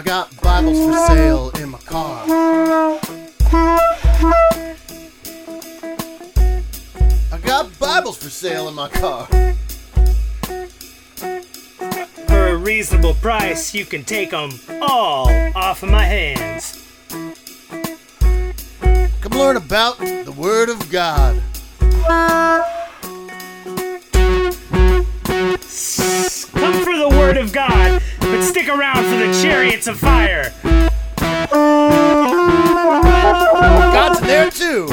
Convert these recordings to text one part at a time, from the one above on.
I got Bibles for sale in my car. I got Bibles for sale in my car. For a reasonable price, you can take them all off of my hands. Come learn about the Word of God. But stick around for the chariots of fire. God's there too.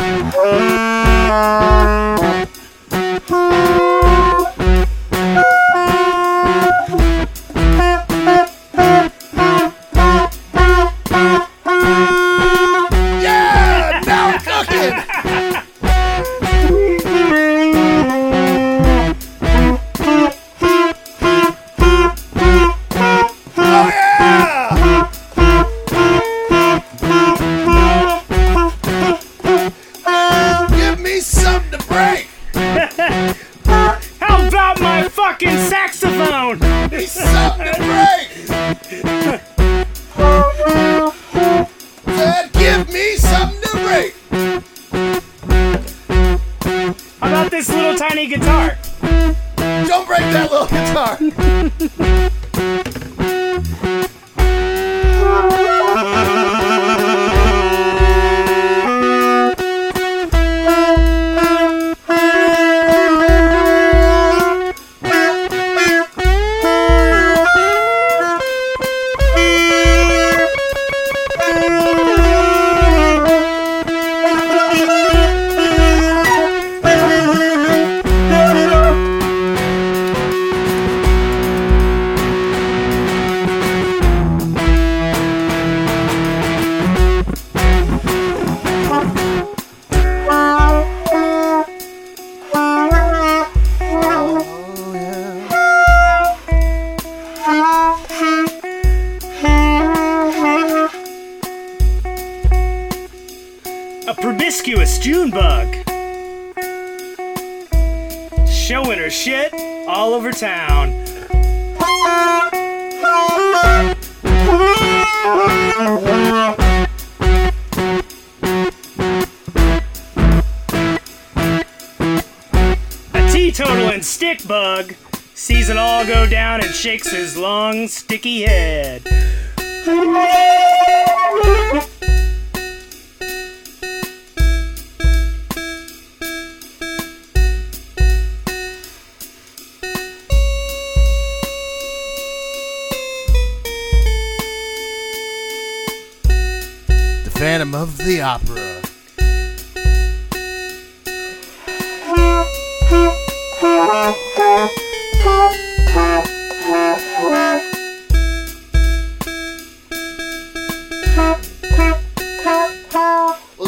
Fucking saxophone? Give me something to break. Give me something to break. How about this little tiny guitar? Don't break that little guitar. A promiscuous June bug. Showing her shit all over town. A teetotal and stick bug sees it all go down and shakes his long, sticky head. The Phantom of the Opera.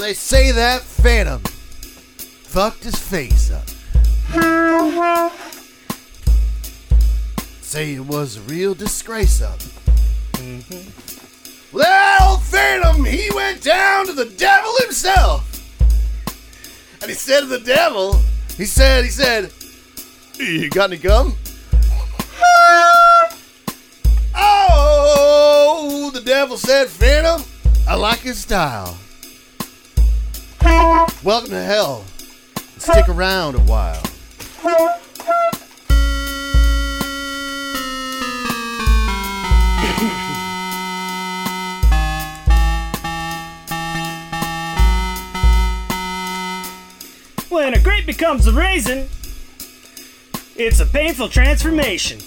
Well, they say that Phantom fucked his face up. Say it was a real disgrace up. Well, that old Phantom, he went down to the devil himself. And he said to the devil, he said, he said, You got any gum? Oh, the devil said, Phantom, I like his style. Welcome to hell. Stick around a while. When a grape becomes a raisin, it's a painful transformation.